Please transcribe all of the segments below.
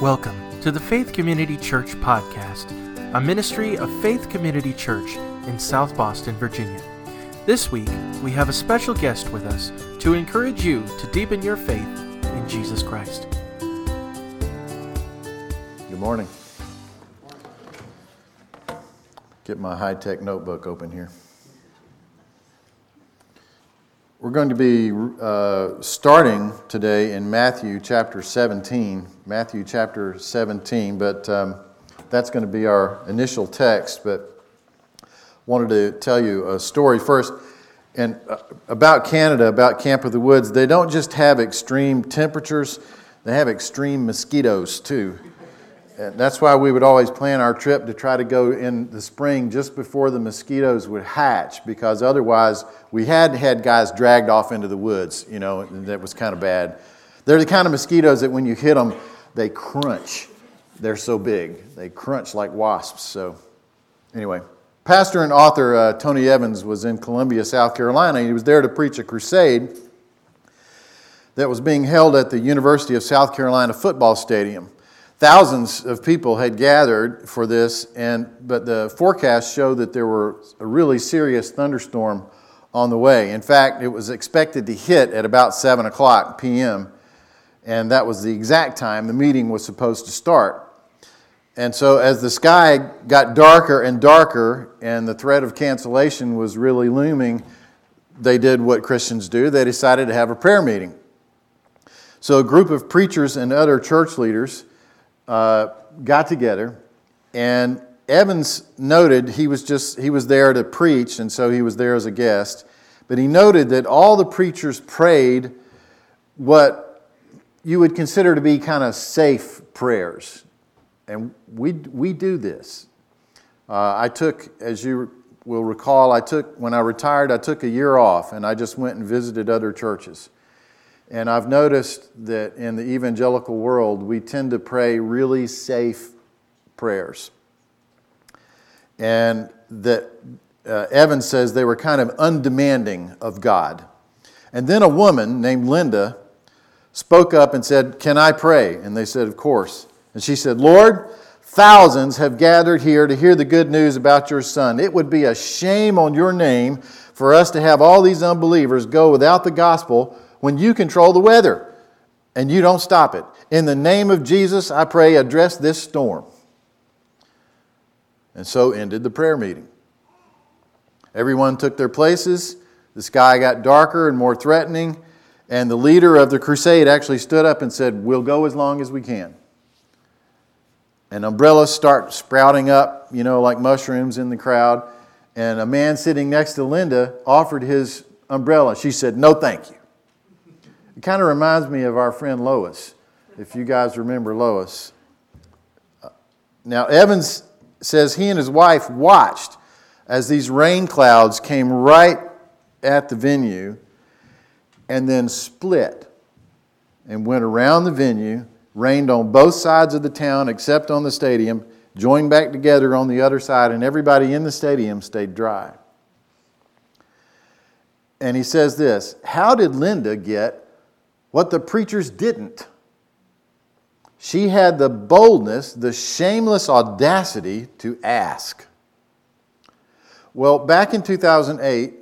Welcome to the Faith Community Church Podcast, a ministry of Faith Community Church in South Boston, Virginia. This week, we have a special guest with us to encourage you to deepen your faith in Jesus Christ. Good morning. Get my high tech notebook open here. We're going to be uh, starting today in Matthew chapter 17. Matthew chapter 17, but um, that's going to be our initial text. But wanted to tell you a story first. And uh, about Canada, about Camp of the Woods, they don't just have extreme temperatures, they have extreme mosquitoes too. And that's why we would always plan our trip to try to go in the spring just before the mosquitoes would hatch, because otherwise we had had guys dragged off into the woods, you know, and that was kind of bad. They're the kind of mosquitoes that when you hit them, they crunch. They're so big. They crunch like wasps. So, anyway, pastor and author uh, Tony Evans was in Columbia, South Carolina. He was there to preach a crusade that was being held at the University of South Carolina football stadium. Thousands of people had gathered for this, and, but the forecast showed that there were a really serious thunderstorm on the way. In fact, it was expected to hit at about 7 o'clock p.m., and that was the exact time the meeting was supposed to start. And so, as the sky got darker and darker, and the threat of cancellation was really looming, they did what Christians do. They decided to have a prayer meeting. So, a group of preachers and other church leaders uh, got together, and Evans noted he was just he was there to preach, and so he was there as a guest. But he noted that all the preachers prayed what you would consider to be kind of safe prayers, and we we do this. Uh, I took, as you will recall, I took when I retired, I took a year off, and I just went and visited other churches. And I've noticed that in the evangelical world, we tend to pray really safe prayers. And that uh, Evans says they were kind of undemanding of God. And then a woman named Linda spoke up and said, Can I pray? And they said, Of course. And she said, Lord, thousands have gathered here to hear the good news about your son. It would be a shame on your name for us to have all these unbelievers go without the gospel when you control the weather and you don't stop it. In the name of Jesus, I pray, address this storm. And so ended the prayer meeting. Everyone took their places. The sky got darker and more threatening. And the leader of the crusade actually stood up and said, We'll go as long as we can. And umbrellas start sprouting up, you know, like mushrooms in the crowd. And a man sitting next to Linda offered his umbrella. She said, No, thank you. It kind of reminds me of our friend Lois, if you guys remember Lois. Uh, now, Evans says he and his wife watched as these rain clouds came right at the venue and then split and went around the venue, rained on both sides of the town except on the stadium, joined back together on the other side, and everybody in the stadium stayed dry. And he says this How did Linda get what the preachers didn't. She had the boldness, the shameless audacity to ask. Well, back in 2008,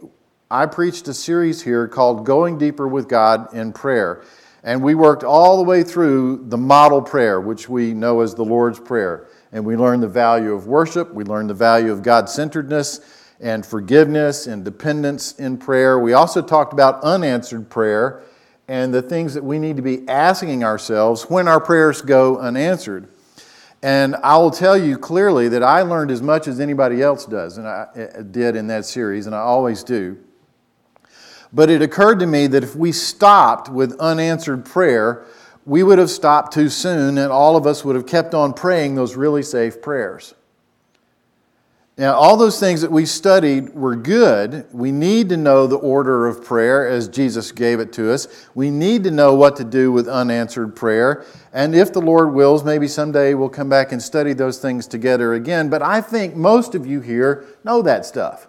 I preached a series here called Going Deeper with God in Prayer. And we worked all the way through the model prayer, which we know as the Lord's Prayer. And we learned the value of worship, we learned the value of God centeredness and forgiveness and dependence in prayer. We also talked about unanswered prayer and the things that we need to be asking ourselves when our prayers go unanswered. And I will tell you clearly that I learned as much as anybody else does, and I uh, did in that series, and I always do. But it occurred to me that if we stopped with unanswered prayer, we would have stopped too soon, and all of us would have kept on praying those really safe prayers. Now, all those things that we studied were good. We need to know the order of prayer as Jesus gave it to us. We need to know what to do with unanswered prayer. And if the Lord wills, maybe someday we'll come back and study those things together again. But I think most of you here know that stuff.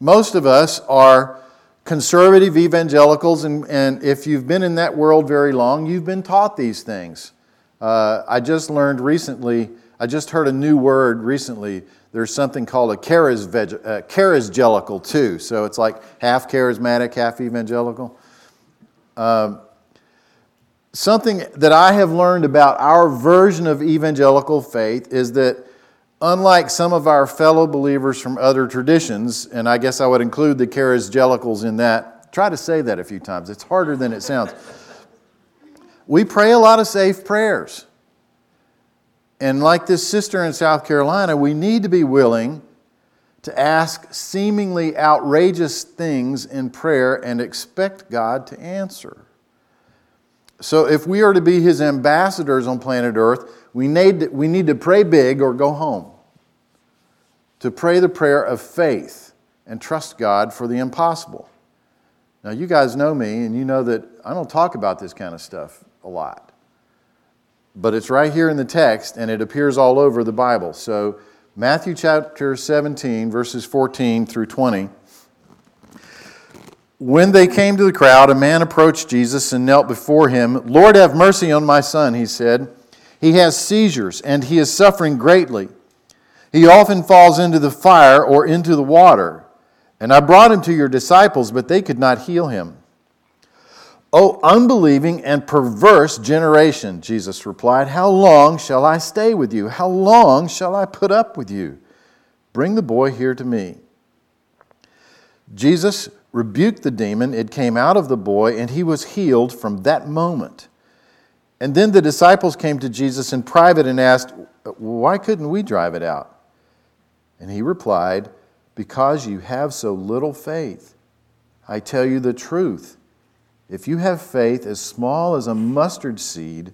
Most of us are conservative evangelicals, and, and if you've been in that world very long, you've been taught these things. Uh, I just learned recently, I just heard a new word recently. There's something called a charis, uh, too. So it's like half charismatic, half evangelical. Um, something that I have learned about our version of evangelical faith is that unlike some of our fellow believers from other traditions, and I guess I would include the charisgelicals in that, try to say that a few times. It's harder than it sounds. We pray a lot of safe prayers. And like this sister in South Carolina, we need to be willing to ask seemingly outrageous things in prayer and expect God to answer. So, if we are to be His ambassadors on planet Earth, we need, to, we need to pray big or go home. To pray the prayer of faith and trust God for the impossible. Now, you guys know me, and you know that I don't talk about this kind of stuff a lot. But it's right here in the text, and it appears all over the Bible. So, Matthew chapter 17, verses 14 through 20. When they came to the crowd, a man approached Jesus and knelt before him. Lord, have mercy on my son, he said. He has seizures, and he is suffering greatly. He often falls into the fire or into the water. And I brought him to your disciples, but they could not heal him. O unbelieving and perverse generation, Jesus replied, How long shall I stay with you? How long shall I put up with you? Bring the boy here to me. Jesus rebuked the demon. It came out of the boy, and he was healed from that moment. And then the disciples came to Jesus in private and asked, Why couldn't we drive it out? And he replied, Because you have so little faith. I tell you the truth. If you have faith as small as a mustard seed,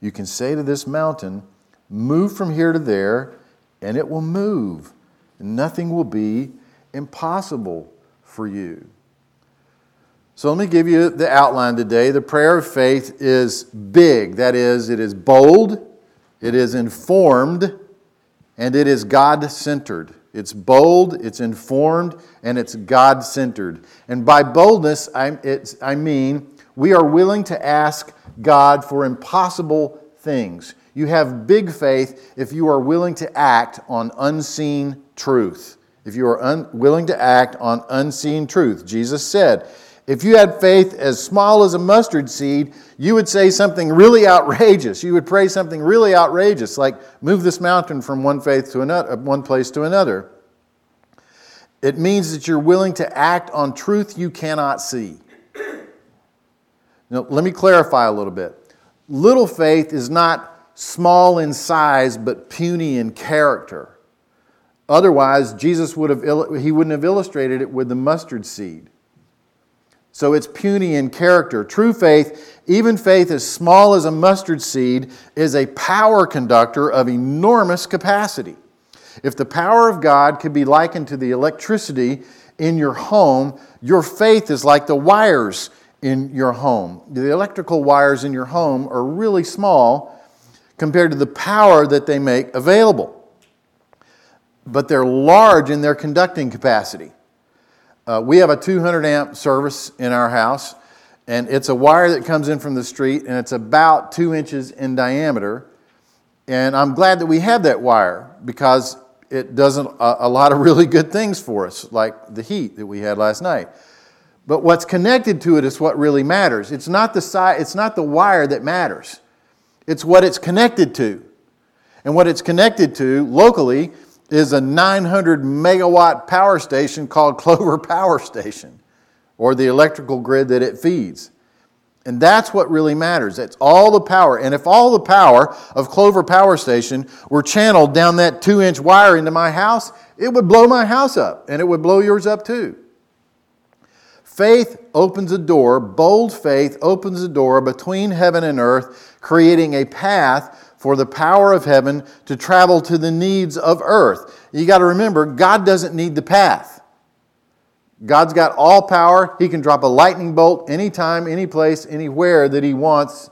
you can say to this mountain, Move from here to there, and it will move. Nothing will be impossible for you. So let me give you the outline today. The prayer of faith is big. That is, it is bold, it is informed, and it is God centered. It's bold, it's informed, and it's God centered. And by boldness, I, I mean we are willing to ask God for impossible things. You have big faith if you are willing to act on unseen truth. If you are un- willing to act on unseen truth. Jesus said, if you had faith as small as a mustard seed, you would say something really outrageous. You would pray something really outrageous, like move this mountain from one faith to another, uh, one place to another. It means that you're willing to act on truth you cannot see. Now, let me clarify a little bit. Little faith is not small in size but puny in character. Otherwise, Jesus would have he wouldn't have illustrated it with the mustard seed. So it's puny in character. True faith, even faith as small as a mustard seed, is a power conductor of enormous capacity. If the power of God could be likened to the electricity in your home, your faith is like the wires in your home. The electrical wires in your home are really small compared to the power that they make available. But they're large in their conducting capacity. Uh, we have a 200 amp service in our house, and it's a wire that comes in from the street, and it's about two inches in diameter. And I'm glad that we have that wire because it does a, a lot of really good things for us, like the heat that we had last night. But what's connected to it is what really matters. It's not the size, it's not the wire that matters. It's what it's connected to. And what it's connected to locally is a 900 megawatt power station called Clover Power Station, or the electrical grid that it feeds. And that's what really matters. It's all the power. And if all the power of Clover Power Station were channeled down that two inch wire into my house, it would blow my house up, and it would blow yours up too. Faith opens a door, bold faith opens a door between heaven and earth, creating a path for the power of heaven to travel to the needs of earth. You got to remember, God doesn't need the path. God's got all power. He can drop a lightning bolt anytime, any place, anywhere that He wants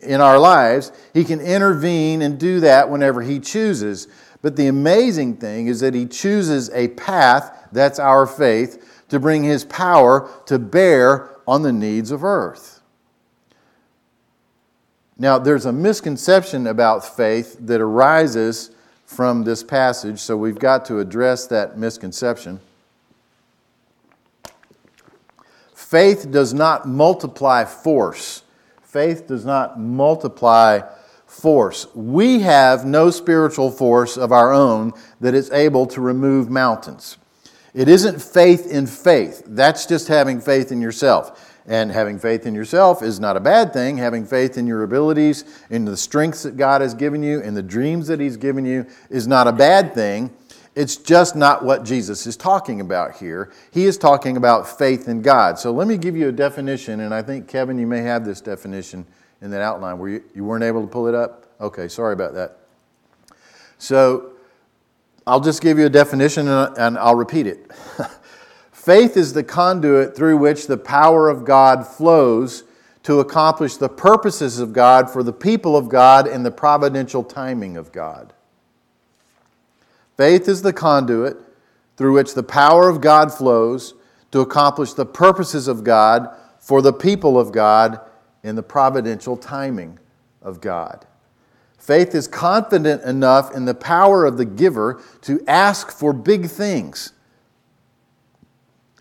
in our lives. He can intervene and do that whenever He chooses. But the amazing thing is that He chooses a path, that's our faith, to bring his power to bear on the needs of earth. Now, there's a misconception about faith that arises from this passage, so we've got to address that misconception. Faith does not multiply force. Faith does not multiply force. We have no spiritual force of our own that is able to remove mountains. It isn't faith in faith. That's just having faith in yourself. And having faith in yourself is not a bad thing. Having faith in your abilities, in the strengths that God has given you, in the dreams that He's given you is not a bad thing. It's just not what Jesus is talking about here. He is talking about faith in God. So let me give you a definition, and I think, Kevin, you may have this definition in that outline. Were you, you weren't able to pull it up? Okay, sorry about that. So I'll just give you a definition and I'll repeat it. Faith is the conduit through which the power of God flows to accomplish the purposes of God for the people of God in the providential timing of God. Faith is the conduit through which the power of God flows to accomplish the purposes of God for the people of God in the providential timing of God. Faith is confident enough in the power of the giver to ask for big things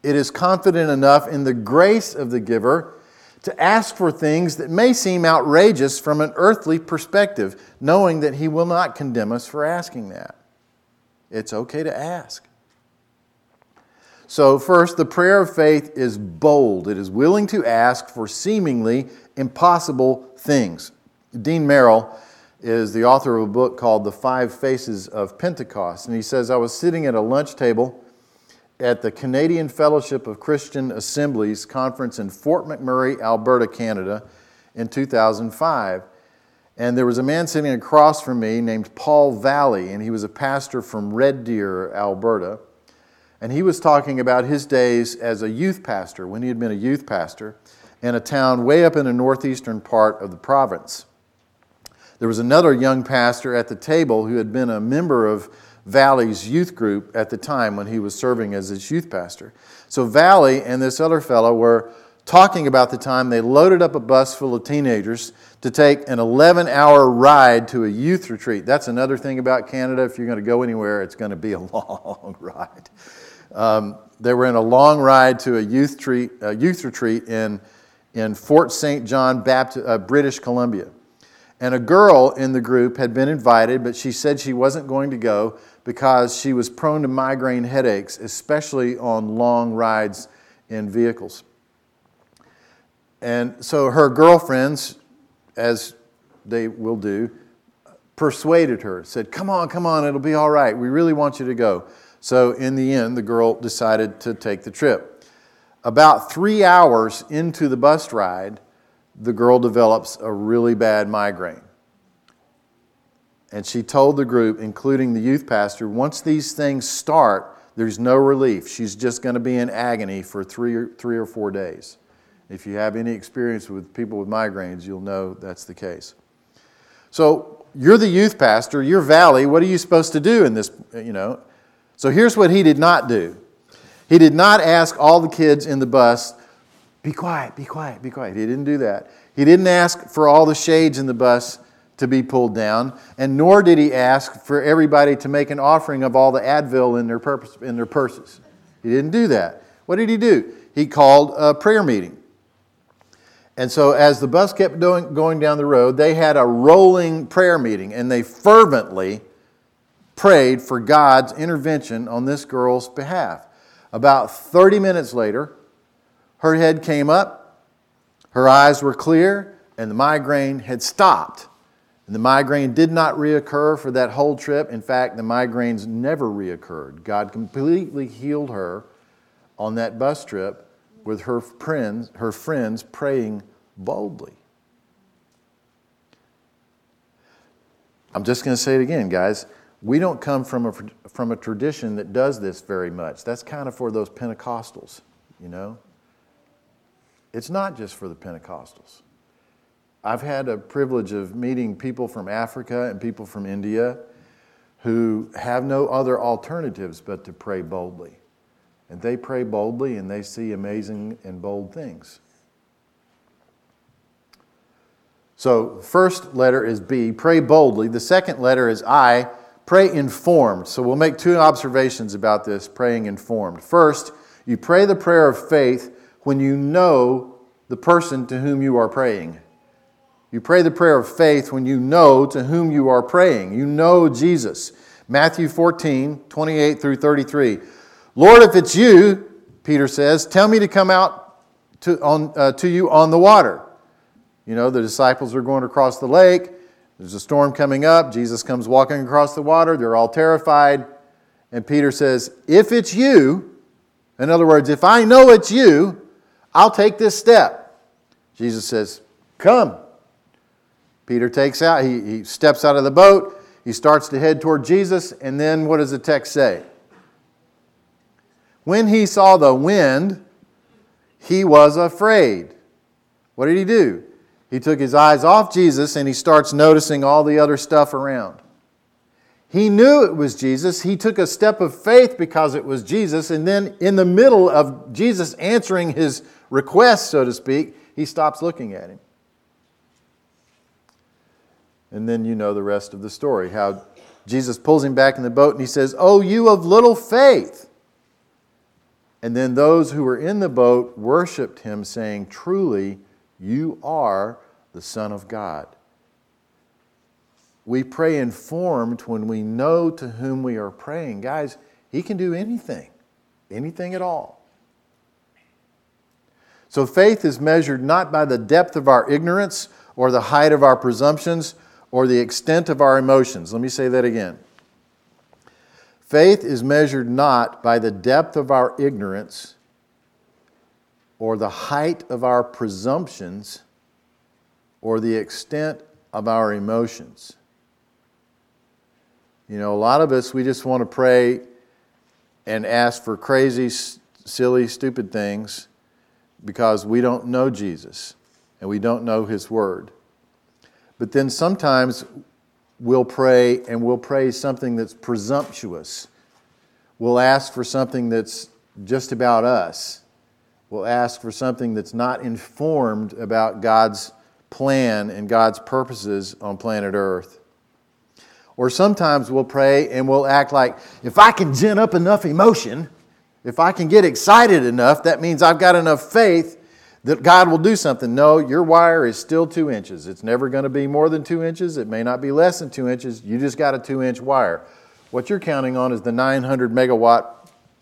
it is confident enough in the grace of the giver to ask for things that may seem outrageous from an earthly perspective, knowing that He will not condemn us for asking that. It's okay to ask. So, first, the prayer of faith is bold. It is willing to ask for seemingly impossible things. Dean Merrill is the author of a book called The Five Faces of Pentecost. And he says, I was sitting at a lunch table at the Canadian Fellowship of Christian Assemblies conference in Fort McMurray, Alberta, Canada, in 2005. And there was a man sitting across from me named Paul Valley, and he was a pastor from Red Deer, Alberta. And he was talking about his days as a youth pastor, when he had been a youth pastor, in a town way up in the northeastern part of the province. There was another young pastor at the table who had been a member of Valley's youth group at the time when he was serving as its youth pastor. So Valley and this other fellow were talking about the time they loaded up a bus full of teenagers to take an 11 hour ride to a youth retreat. That's another thing about Canada. If you're going to go anywhere, it's going to be a long ride. Um, they were in a long ride to a youth, treat, a youth retreat in, in Fort St. John, Baptist, uh, British Columbia. And a girl in the group had been invited, but she said she wasn't going to go because she was prone to migraine headaches, especially on long rides in vehicles. And so her girlfriends, as they will do, persuaded her, said, Come on, come on, it'll be all right. We really want you to go. So in the end, the girl decided to take the trip. About three hours into the bus ride, the girl develops a really bad migraine. And she told the group, including the youth pastor, once these things start, there's no relief. She's just going to be in agony for three or, three or four days. If you have any experience with people with migraines, you'll know that's the case. So you're the youth pastor, you're Valley. What are you supposed to do in this? You know. So here's what he did not do. He did not ask all the kids in the bus, "Be quiet, be quiet, be quiet." He didn't do that. He didn't ask for all the shades in the bus to be pulled down, and nor did he ask for everybody to make an offering of all the Advil in their, purpose, in their purses. He didn't do that. What did he do? He called a prayer meeting. And so, as the bus kept going down the road, they had a rolling prayer meeting, and they fervently prayed for God's intervention on this girl's behalf. About 30 minutes later, her head came up, her eyes were clear, and the migraine had stopped. And the migraine did not reoccur for that whole trip. In fact, the migraines never reoccurred. God completely healed her on that bus trip with her friends, her friends praying boldly. I'm just going to say it again, guys. We don't come from a, from a tradition that does this very much. That's kind of for those Pentecostals, you know? It's not just for the Pentecostals. I've had a privilege of meeting people from Africa and people from India who have no other alternatives but to pray boldly. And they pray boldly and they see amazing and bold things. So, first letter is B, pray boldly. The second letter is I, pray informed. So, we'll make two observations about this praying informed. First, you pray the prayer of faith when you know the person to whom you are praying. You pray the prayer of faith when you know to whom you are praying. You know Jesus. Matthew 14, 28 through 33. Lord, if it's you, Peter says, tell me to come out to, on, uh, to you on the water. You know, the disciples are going across the lake. There's a storm coming up. Jesus comes walking across the water. They're all terrified. And Peter says, If it's you, in other words, if I know it's you, I'll take this step. Jesus says, Come. Peter takes out, he, he steps out of the boat, he starts to head toward Jesus, and then what does the text say? When he saw the wind, he was afraid. What did he do? He took his eyes off Jesus and he starts noticing all the other stuff around. He knew it was Jesus. He took a step of faith because it was Jesus. And then, in the middle of Jesus answering his request, so to speak, he stops looking at him. And then you know the rest of the story how Jesus pulls him back in the boat and he says, Oh, you of little faith. And then those who were in the boat worshiped him, saying, Truly, you are the Son of God. We pray informed when we know to whom we are praying. Guys, he can do anything, anything at all. So faith is measured not by the depth of our ignorance or the height of our presumptions or the extent of our emotions. Let me say that again. Faith is measured not by the depth of our ignorance or the height of our presumptions or the extent of our emotions. You know, a lot of us, we just want to pray and ask for crazy, silly, stupid things because we don't know Jesus and we don't know His Word. But then sometimes we'll pray and we'll pray something that's presumptuous. We'll ask for something that's just about us. We'll ask for something that's not informed about God's plan and God's purposes on planet Earth. Or sometimes we'll pray and we'll act like, if I can gin up enough emotion, if I can get excited enough, that means I've got enough faith that God will do something. No, your wire is still two inches. It's never going to be more than two inches. It may not be less than two inches. You just got a two inch wire. What you're counting on is the 900 megawatt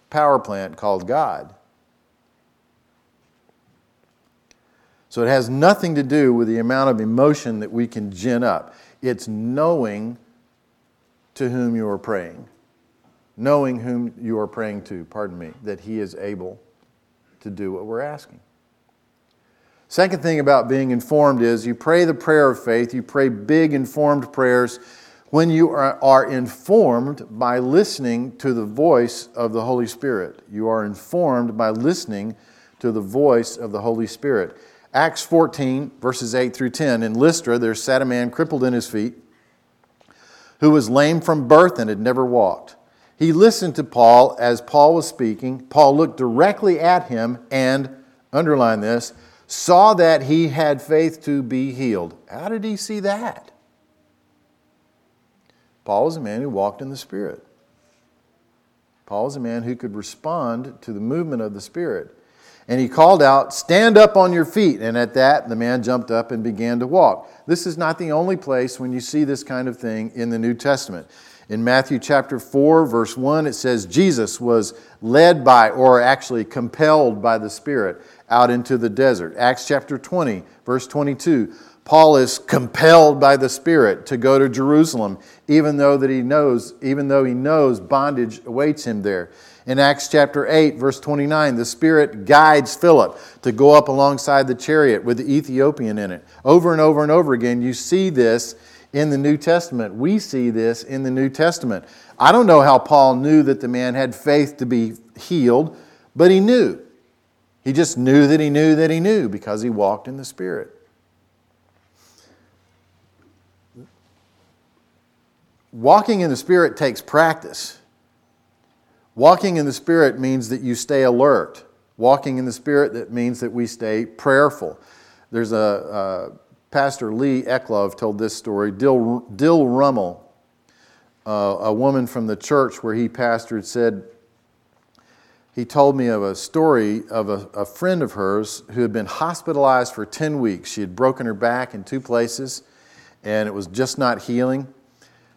power plant called God. So it has nothing to do with the amount of emotion that we can gin up. It's knowing to whom you are praying. Knowing whom you are praying to, pardon me, that He is able to do what we're asking. Second thing about being informed is you pray the prayer of faith, you pray big informed prayers when you are, are, informed by listening to the voice of the Holy Spirit. You are informed by listening to the voice of the Holy Spirit. Acts 14, verses 8 through 10. In Lystra, there sat a man crippled in his feet who was lame from birth and had never walked. He listened to Paul as Paul was speaking. Paul looked directly at him and, underline this, saw that he had faith to be healed. How did he see that? Paul was a man who walked in the Spirit. Paul was a man who could respond to the movement of the Spirit. And he called out, Stand up on your feet. And at that, the man jumped up and began to walk. This is not the only place when you see this kind of thing in the New Testament. In Matthew chapter 4, verse 1, it says, Jesus was led by, or actually compelled by the Spirit, out into the desert. Acts chapter 20, verse 22. Paul is compelled by the Spirit to go to Jerusalem, even though that he knows, even though he knows bondage awaits him there. In Acts chapter 8, verse 29, the Spirit guides Philip to go up alongside the chariot with the Ethiopian in it. Over and over and over again, you see this in the New Testament. We see this in the New Testament. I don't know how Paul knew that the man had faith to be healed, but he knew. He just knew that he knew that he knew because he walked in the Spirit. Walking in the Spirit takes practice. Walking in the Spirit means that you stay alert. Walking in the Spirit that means that we stay prayerful. There's a, uh, Pastor Lee Eclov told this story. Dill, Dill Rummel, uh, a woman from the church where he pastored, said he told me of a story of a, a, friend of hers who had been hospitalized for 10 weeks. She had broken her back in two places, and it was just not healing.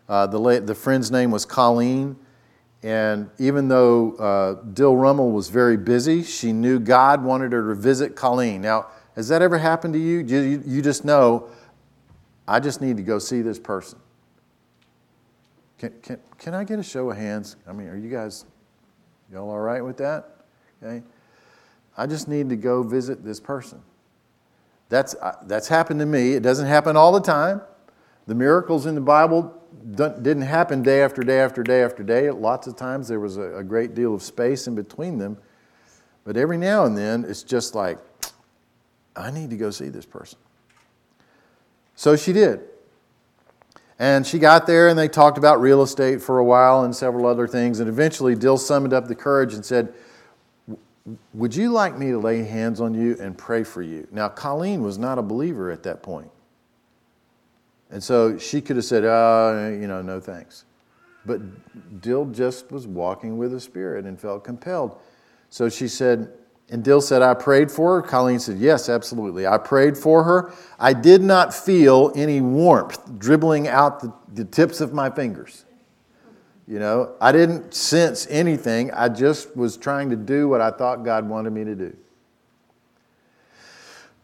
Uh, the, the friend's name was Colleen, and even though uh, Dill Rummel was very busy, she knew God wanted her to visit Colleen. Now, has that ever happened to you? You, you just know, I just need to go see this person. Can, can, can I get a show of hands? I mean, are you guys Y'all all right with that? Okay. I just need to go visit this person. That's, uh, that's happened to me. It doesn't happen all the time. The miracles in the Bible didn't happen day after day after day after day. Lots of times there was a, a great deal of space in between them. But every now and then it's just like, I need to go see this person. So she did. And she got there and they talked about real estate for a while and several other things. And eventually, Dill summoned up the courage and said, Would you like me to lay hands on you and pray for you? Now, Colleen was not a believer at that point. And so she could have said, Oh, you know, no thanks. But Dill just was walking with the Spirit and felt compelled. So she said, and Dill said, I prayed for her. Colleen said, Yes, absolutely. I prayed for her. I did not feel any warmth dribbling out the, the, tips of my fingers. You know, I didn't sense anything. I just was trying to do what I thought God wanted me to do.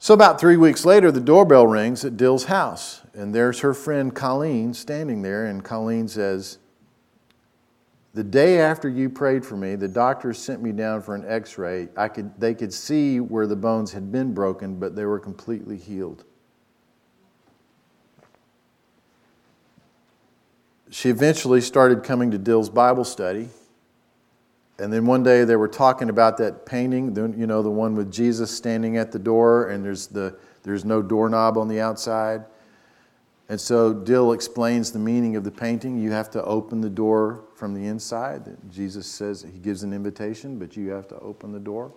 So, about three weeks later, the doorbell rings at Dill's house, and there's her friend Colleen standing there, and Colleen says, the day after you prayed for me, the doctors sent me down for an x ray. I could, they could see where the bones had been broken, but they were completely healed. She eventually started coming to Dill's Bible study. And then one day they were talking about that painting, you know, the one with Jesus standing at the door, and there's, the, there's no doorknob on the outside. And so Dill explains the meaning of the painting. You have to open the door from the inside. Jesus says he gives an invitation, but you have to open the door.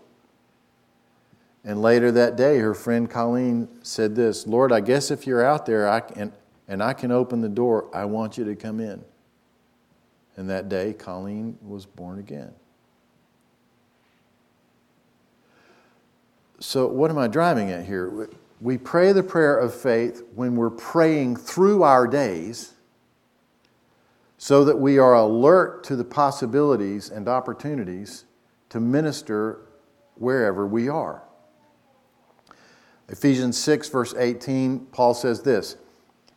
And later that day, her friend Colleen said this Lord, I guess if you're out there I can, and I can open the door, I want you to come in. And that day, Colleen was born again. So, what am I driving at here? We pray the prayer of faith when we're praying through our days so that we are alert to the possibilities and opportunities to minister wherever we are. Ephesians 6, verse 18, Paul says this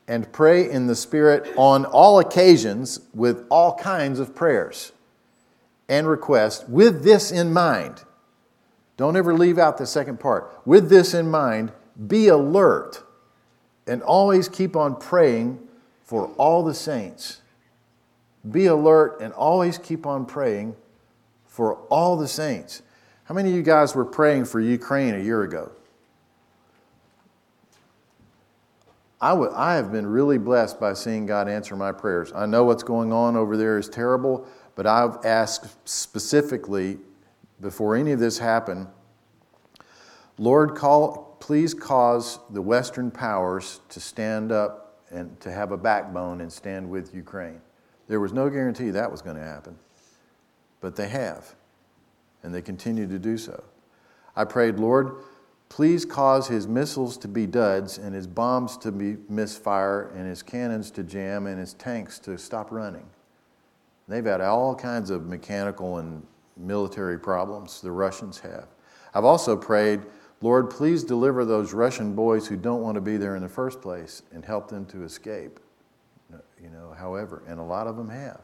and pray in the Spirit on all occasions with all kinds of prayers and requests, with this in mind. Don't ever leave out the second part. With this in mind, be alert and always keep on praying for all the saints. Be alert and always keep on praying for all the saints. How many of you guys were praying for Ukraine a year ago? I, w- I have been really blessed by seeing God answer my prayers. I know what's going on over there is terrible, but I've asked specifically before any of this happened Lord, call, please cause the Western powers to stand up and to have a backbone and stand with Ukraine. There was no guarantee that was going to happen, but they have, and they continue to do so. I prayed, Lord, please cause his missiles to be duds and his bombs to be misfire and his cannons to jam and his tanks to stop running. They've had all kinds of mechanical and military problems, the Russians have. I've also prayed, Lord, please deliver those Russian boys who don't want to be there in the first place and help them to escape. You know, however, and a lot of them have.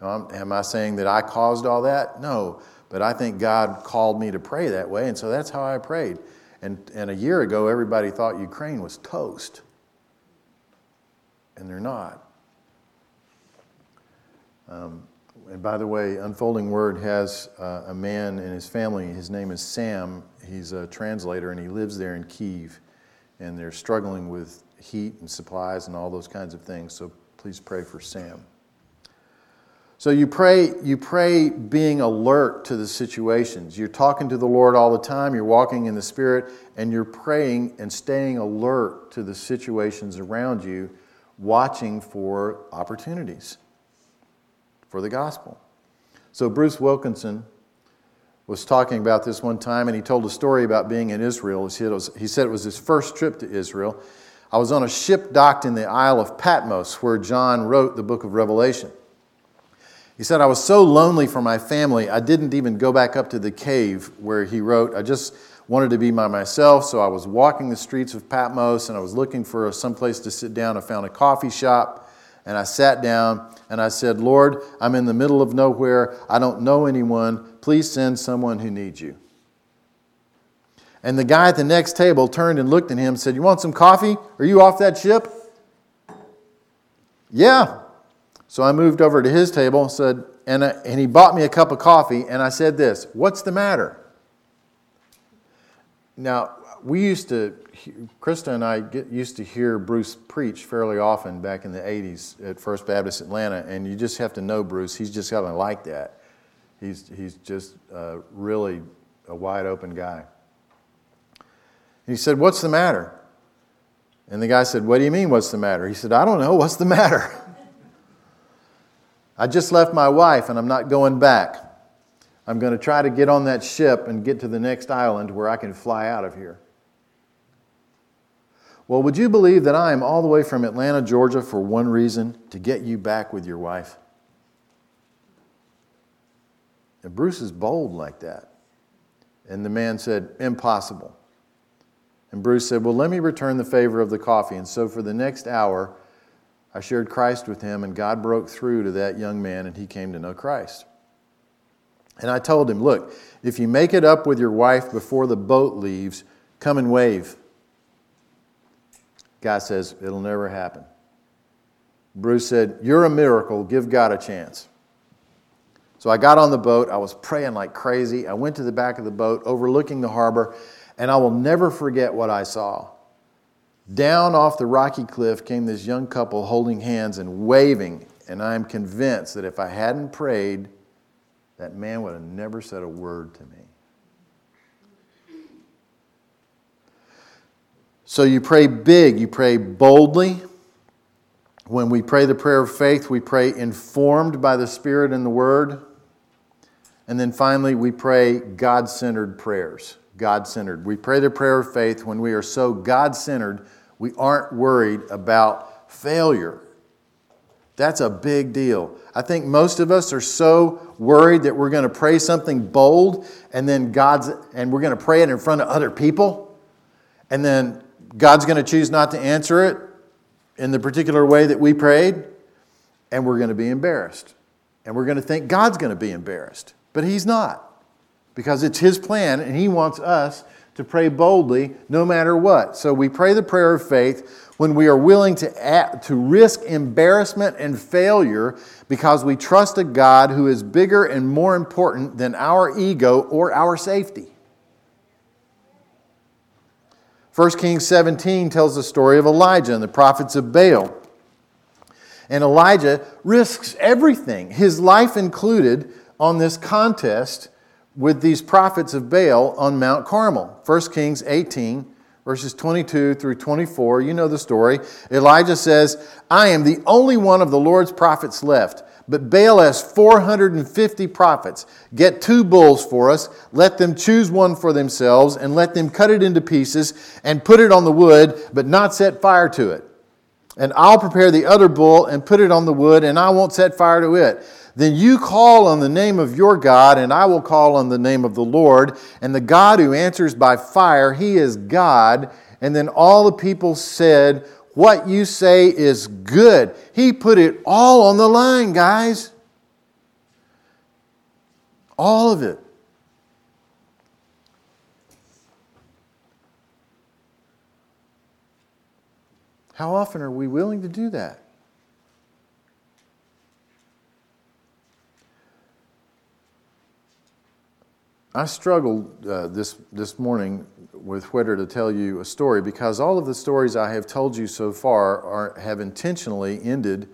Now, am I saying that I caused all that? No, but I think God called me to pray that way, and so that's how I prayed. And, and a year ago, everybody thought Ukraine was toast, and they're not. Um, and by the way, Unfolding Word has uh, a man in his family. His name is Sam. He's a translator and he lives there in Kiev. And they're struggling with heat and supplies and all those kinds of things. So please pray for Sam. So you pray, you pray being alert to the situations. You're talking to the Lord all the time, you're walking in the Spirit, and you're praying and staying alert to the situations around you, watching for opportunities for the gospel. So Bruce Wilkinson was talking about this one time, and he told a story about being in Israel. He said it was, his first trip to Israel. I was on a ship docked in the Isle of Patmos, where John wrote the book of Revelation. He said, I was so lonely for my family, I didn't even go back up to the cave where he wrote. I just wanted to be by myself, so I was walking the streets of Patmos and I was looking for some place to sit down. I found a coffee shop and I sat down and I said, Lord, I'm in the middle of nowhere. I don't know anyone. Please send someone who needs you. And the guy at the next table turned and looked at him and said, You want some coffee? Are you off that ship? Yeah. So I moved over to his table and said, and, I, and he bought me a cup of coffee, and I said this, What's the matter? Now, we used to, Krista and I get, used to hear Bruce preach fairly often back in the 80s at First Baptist Atlanta, and you just have to know Bruce. He's just kind of like that. He's, he's just uh, really a wide open guy. He said, What's the matter? And the guy said, What do you mean, what's the matter? He said, I don't know, what's the matter? I just left my wife and I'm not going back. I'm going to try to get on that ship and get to the next island where I can fly out of here. Well, would you believe that I am all the way from Atlanta, Georgia for one reason to get you back with your wife? And Bruce is bold like that. And the man said, Impossible. And Bruce said, Well, let me return the favor of the coffee. And so for the next hour, I shared Christ with him, and God broke through to that young man, and he came to know Christ. And I told him, Look, if you make it up with your wife before the boat leaves, come and wave. God says, It'll never happen. Bruce said, You're a miracle. Give God a chance. So I got on the boat. I was praying like crazy. I went to the back of the boat, overlooking the harbor, and I will never forget what I saw. Down off the rocky cliff came this young couple holding hands and waving, and I am convinced that if I hadn't prayed, that man would have never said a word to me. So you pray big, you pray boldly. When we pray the prayer of faith, we pray informed by the Spirit and the Word. And then finally, we pray God centered prayers. God centered. We pray the prayer of faith when we are so God centered we aren't worried about failure. That's a big deal. I think most of us are so worried that we're going to pray something bold and then God's and we're going to pray it in front of other people and then God's going to choose not to answer it in the particular way that we prayed and we're going to be embarrassed. And we're going to think God's going to be embarrassed, but he's not. Because it's his plan and he wants us to pray boldly no matter what. So we pray the prayer of faith when we are willing to, act, to risk embarrassment and failure because we trust a God who is bigger and more important than our ego or our safety. 1 Kings 17 tells the story of Elijah and the prophets of Baal. And Elijah risks everything, his life included, on this contest with these prophets of Baal on Mount Carmel. 1 Kings 18, verses 22 through 24. You know the story. Elijah says, I am the only one of the Lord's prophets left. But Baal has 450 prophets. Get two bulls for us, let them choose one for themselves, and let them cut it into pieces and put it on the wood, but not set fire to it. And I'll prepare the other bull and put it on the wood, and I won't set fire to it. Then you call on the name of your God, and I will call on the name of the Lord. And the God who answers by fire, he is God. And then all the people said, What you say is good. He put it all on the line, guys. All of it. How often are we willing to do that? I struggled uh, this, this morning with whether to tell you a story because all of the stories I have told you so far are, have intentionally ended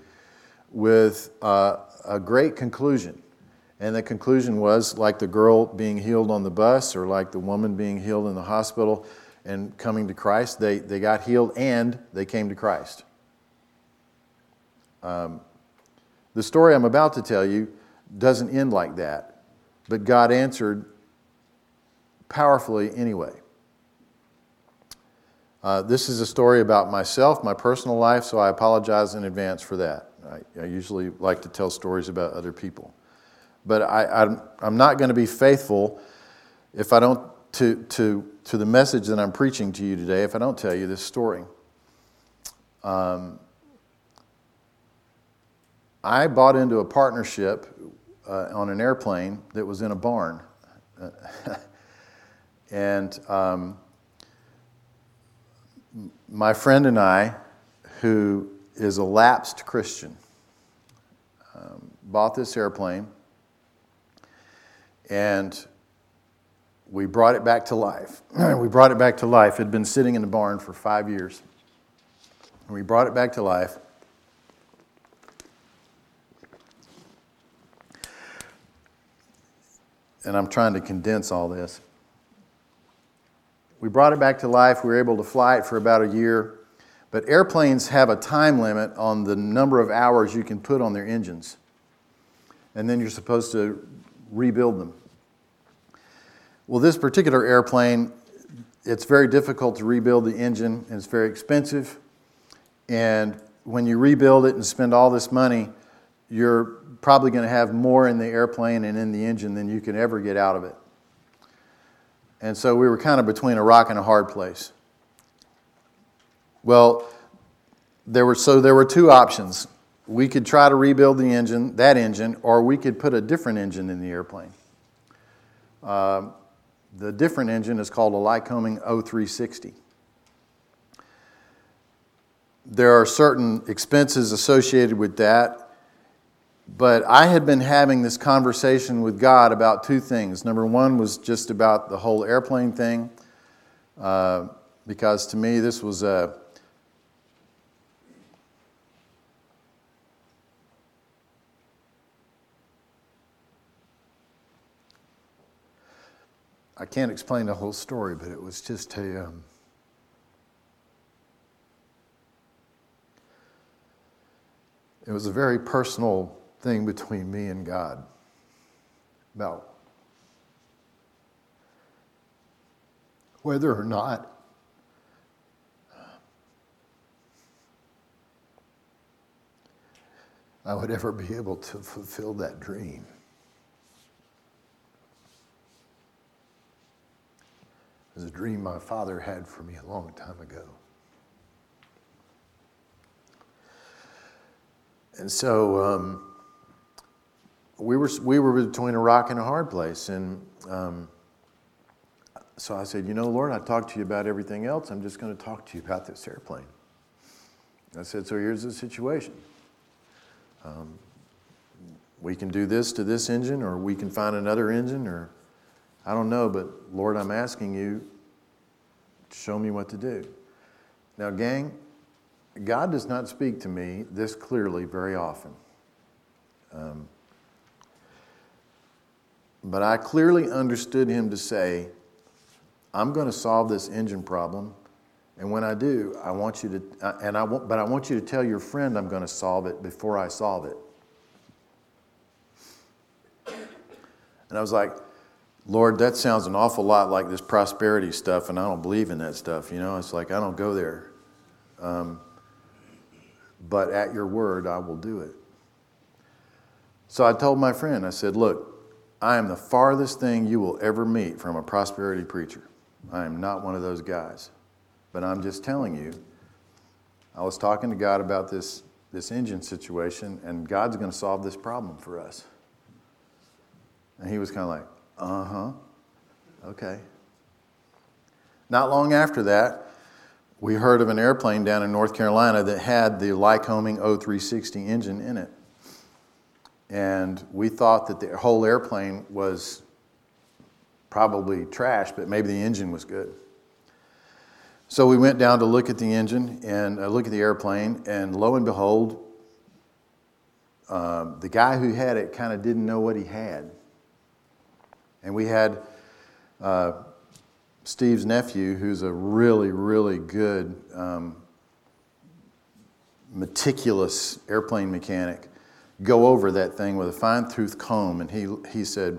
with uh, a great conclusion. And the conclusion was like the girl being healed on the bus or like the woman being healed in the hospital and coming to Christ. They, they got healed and they came to Christ. Um, the story I'm about to tell you doesn't end like that, but God answered powerfully anyway. Uh, this is a story about myself, my personal life, so I apologize in advance for that. I, I usually like to tell stories about other people. But I, am not going to be faithful if I don't to, to, to the message that I'm preaching to you today if I don't tell you this story. Um, I bought into a partnership uh, on an airplane that was in a barn. and um, my friend and I, who is a lapsed Christian, um, bought this airplane and we brought it back to life. we brought it back to life. It had been sitting in the barn for five years. And we brought it back to life. And I'm trying to condense all this. We brought it back to life. We were able to fly it for about a year. But airplanes have a time limit on the number of hours you can put on their engines. And then you're supposed to rebuild them. Well, this particular airplane, it's very difficult to rebuild the engine, and it's very expensive. And when you rebuild it and spend all this money, you're probably going to have more in the airplane and in the engine than you can ever get out of it. And so we were kind of between a rock and a hard place. Well, there were so there were two options. We could try to rebuild the engine, that engine, or we could put a different engine in the airplane. Uh, the different engine is called a Lycoming 0360. There are certain expenses associated with that but I had been having this conversation with God about two things. Number one was just about the whole airplane thing, uh, because to me, this was a. I can't explain the whole story, but it was just a. Um, it was a very personal thing between me and God about whether or not I would ever be able to fulfill that dream. It was a dream my father had for me a long time ago. And so, um, we were, we were between a rock and a hard place. And um, so I said, You know, Lord, I talked to you about everything else. I'm just going to talk to you about this airplane. I said, So here's the situation. Um, we can do this to this engine, or we can find another engine, or I don't know, but Lord, I'm asking you to show me what to do. Now, gang, God does not speak to me this clearly very often. Um, but I clearly understood him to say, I'm going to solve this engine problem. And when I do, I want you to, uh, and I want, but I want you to tell your friend I'm going to solve it before I solve it. And I was like, Lord, that sounds an awful lot like this prosperity stuff, and I don't believe in that stuff. You know, it's like I don't go there. Um, but at your word, I will do it. So I told my friend, I said, Look, I am the farthest thing you will ever meet from a prosperity preacher. I am not one of those guys. But I'm just telling you, I was talking to God about this, this engine situation, and God's going to solve this problem for us. And he was kind of like, uh huh, okay. Not long after that, we heard of an airplane down in North Carolina that had the Lycoming 0360 engine in it and we thought that the whole airplane was probably trash, but maybe the engine was good. So we went down to look at the engine and uh, look at the airplane, and lo and behold, um, the guy who had it kind of didn't know what he had. And we had uh, Steve's nephew, who's a really, really good, um, meticulous airplane mechanic, go over that thing with a fine tooth comb. And he, he said,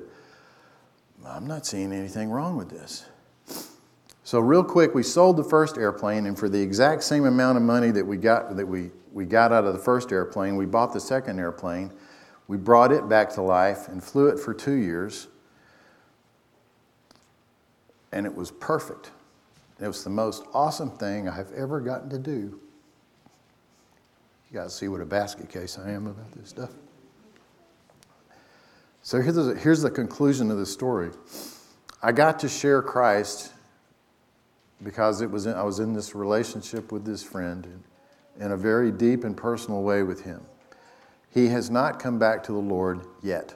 I'm not seeing anything wrong with this. So real quick, we sold the first airplane, and for the exact same amount of money that we got that we, we got out of the first airplane, we bought the second airplane. We brought it back to life and flew it for two years, and it was perfect. It was the most awesome thing I've ever gotten to do. You guys see what a basket case I am about this stuff. So here's the, here's the conclusion of the story. I got to share Christ because it was in, I was in this relationship with this friend in, in a very deep and personal way with him. He has not come back to the Lord yet.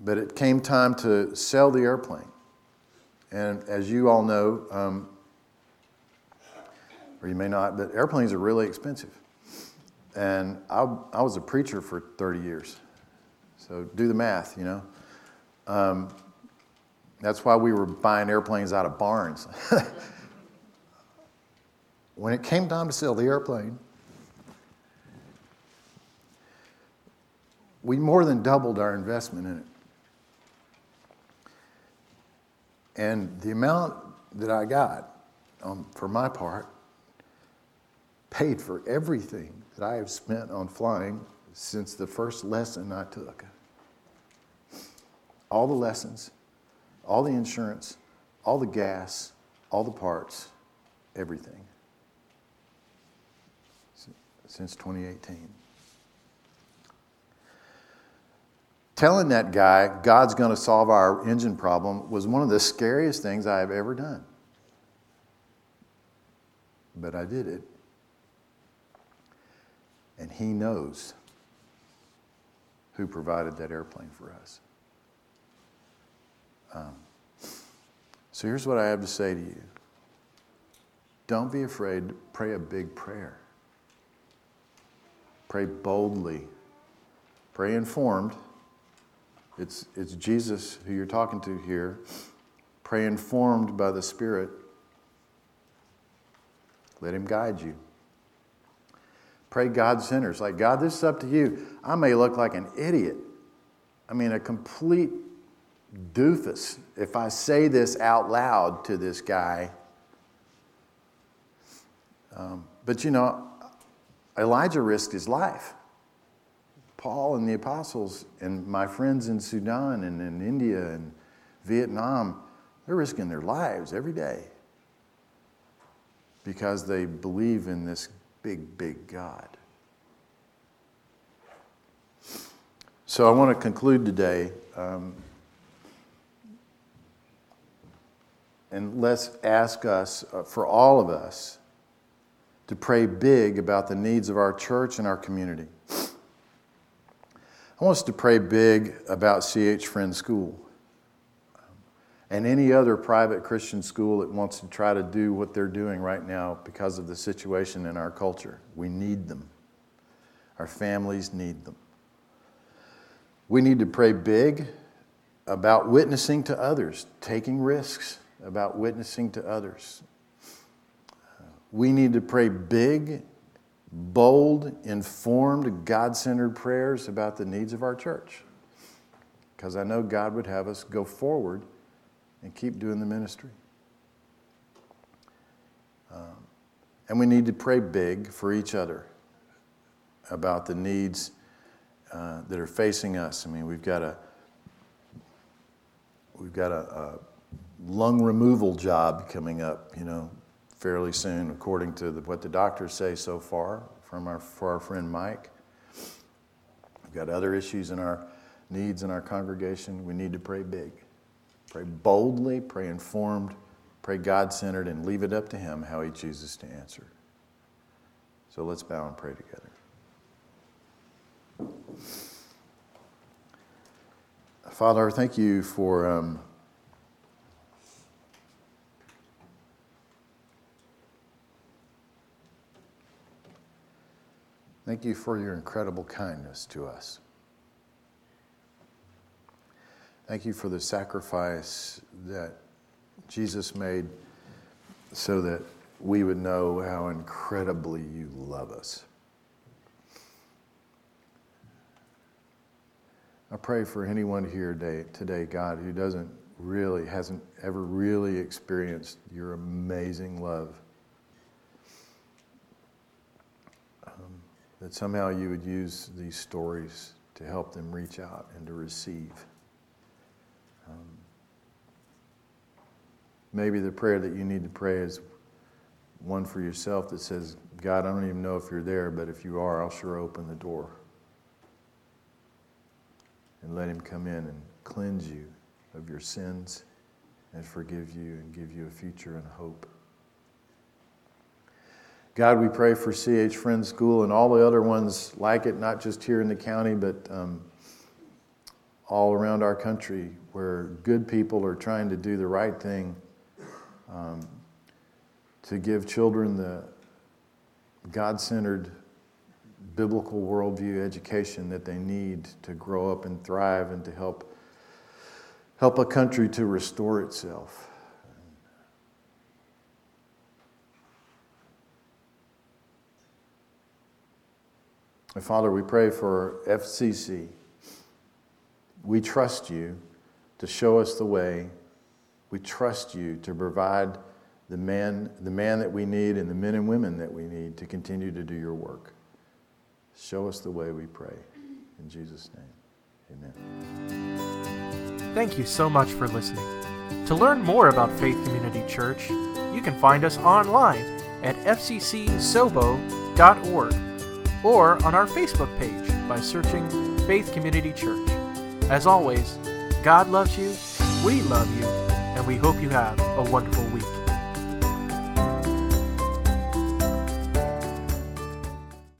But it came time to sell the airplane. And as you all know, um, or you may not, but airplanes are really expensive. And I, I was a preacher for 30 years. So do the math, you know. Um, that's why we were buying airplanes out of barns. when it came time to sell the airplane, we more than doubled our investment in it. And the amount that I got um, for my part paid for everything that I have spent on flying since the first lesson I took. All the lessons, all the insurance, all the gas, all the parts, everything since 2018. Telling that guy God's going to solve our engine problem was one of the scariest things I have ever done. But I did it. And He knows who provided that airplane for us. Um, so here's what I have to say to you don't be afraid pray a big prayer. Pray boldly. Pray informed. It's, it's Jesus who you're talking to here. Pray informed by the Spirit. Let Him guide you. Pray God centers. Like, God, this is up to you. I may look like an idiot. I mean, a complete doofus if I say this out loud to this guy. Um, but you know, Elijah risked his life. Paul and the apostles and my friends in Sudan and in India and Vietnam, they're risking their lives every day because they believe in this big, big God. So I want to conclude today. Um, and let's ask us, uh, for all of us, to pray big about the needs of our church and our community. I want us to pray big about CH Friend School and any other private Christian school that wants to try to do what they're doing right now because of the situation in our culture. We need them. Our families need them. We need to pray big about witnessing to others, taking risks about witnessing to others. We need to pray big, bold, informed, God centered prayers about the needs of our church. Because I know God would have us go forward and keep doing the ministry. Um, and we need to pray big for each other about the needs uh, that are facing us. I mean, we've got a we've got a, a lung removal job coming up, you know, fairly soon, according to the, what the doctors say so far from our, for our friend Mike. We've got other issues in our needs in our congregation. We need to pray big. Pray boldly, pray informed, pray God centered, and leave it up to Him how He chooses to answer. So let's bow and pray together. Father, thank you for. Um, Thank you for your incredible kindness to us. Thank you for the sacrifice that Jesus made so that we would know how incredibly you love us. I pray for anyone here today, today, God, who doesn't really, hasn't ever really experienced your amazing love. Um, that somehow you would use these stories to help them reach out and to receive. Maybe the prayer that you need to pray is one for yourself that says, God, I don't even know if you're there, but if you are, I'll sure open the door and let Him come in and cleanse you of your sins and forgive you and give you a future and hope. God, we pray for CH Friends School and all the other ones like it, not just here in the county, but um, all around our country, where good people are trying to do the right thing um, to give children the God centered biblical worldview education that they need to grow up and thrive and to help help a country to restore itself. Father, we pray for FCC. We trust you to show us the way. We trust you to provide the man, the man that we need and the men and women that we need to continue to do your work. Show us the way, we pray. In Jesus' name, amen. Thank you so much for listening. To learn more about Faith Community Church, you can find us online at fccsobo.org or on our Facebook page by searching Faith Community Church. As always, God loves you, we love you, and we hope you have a wonderful week.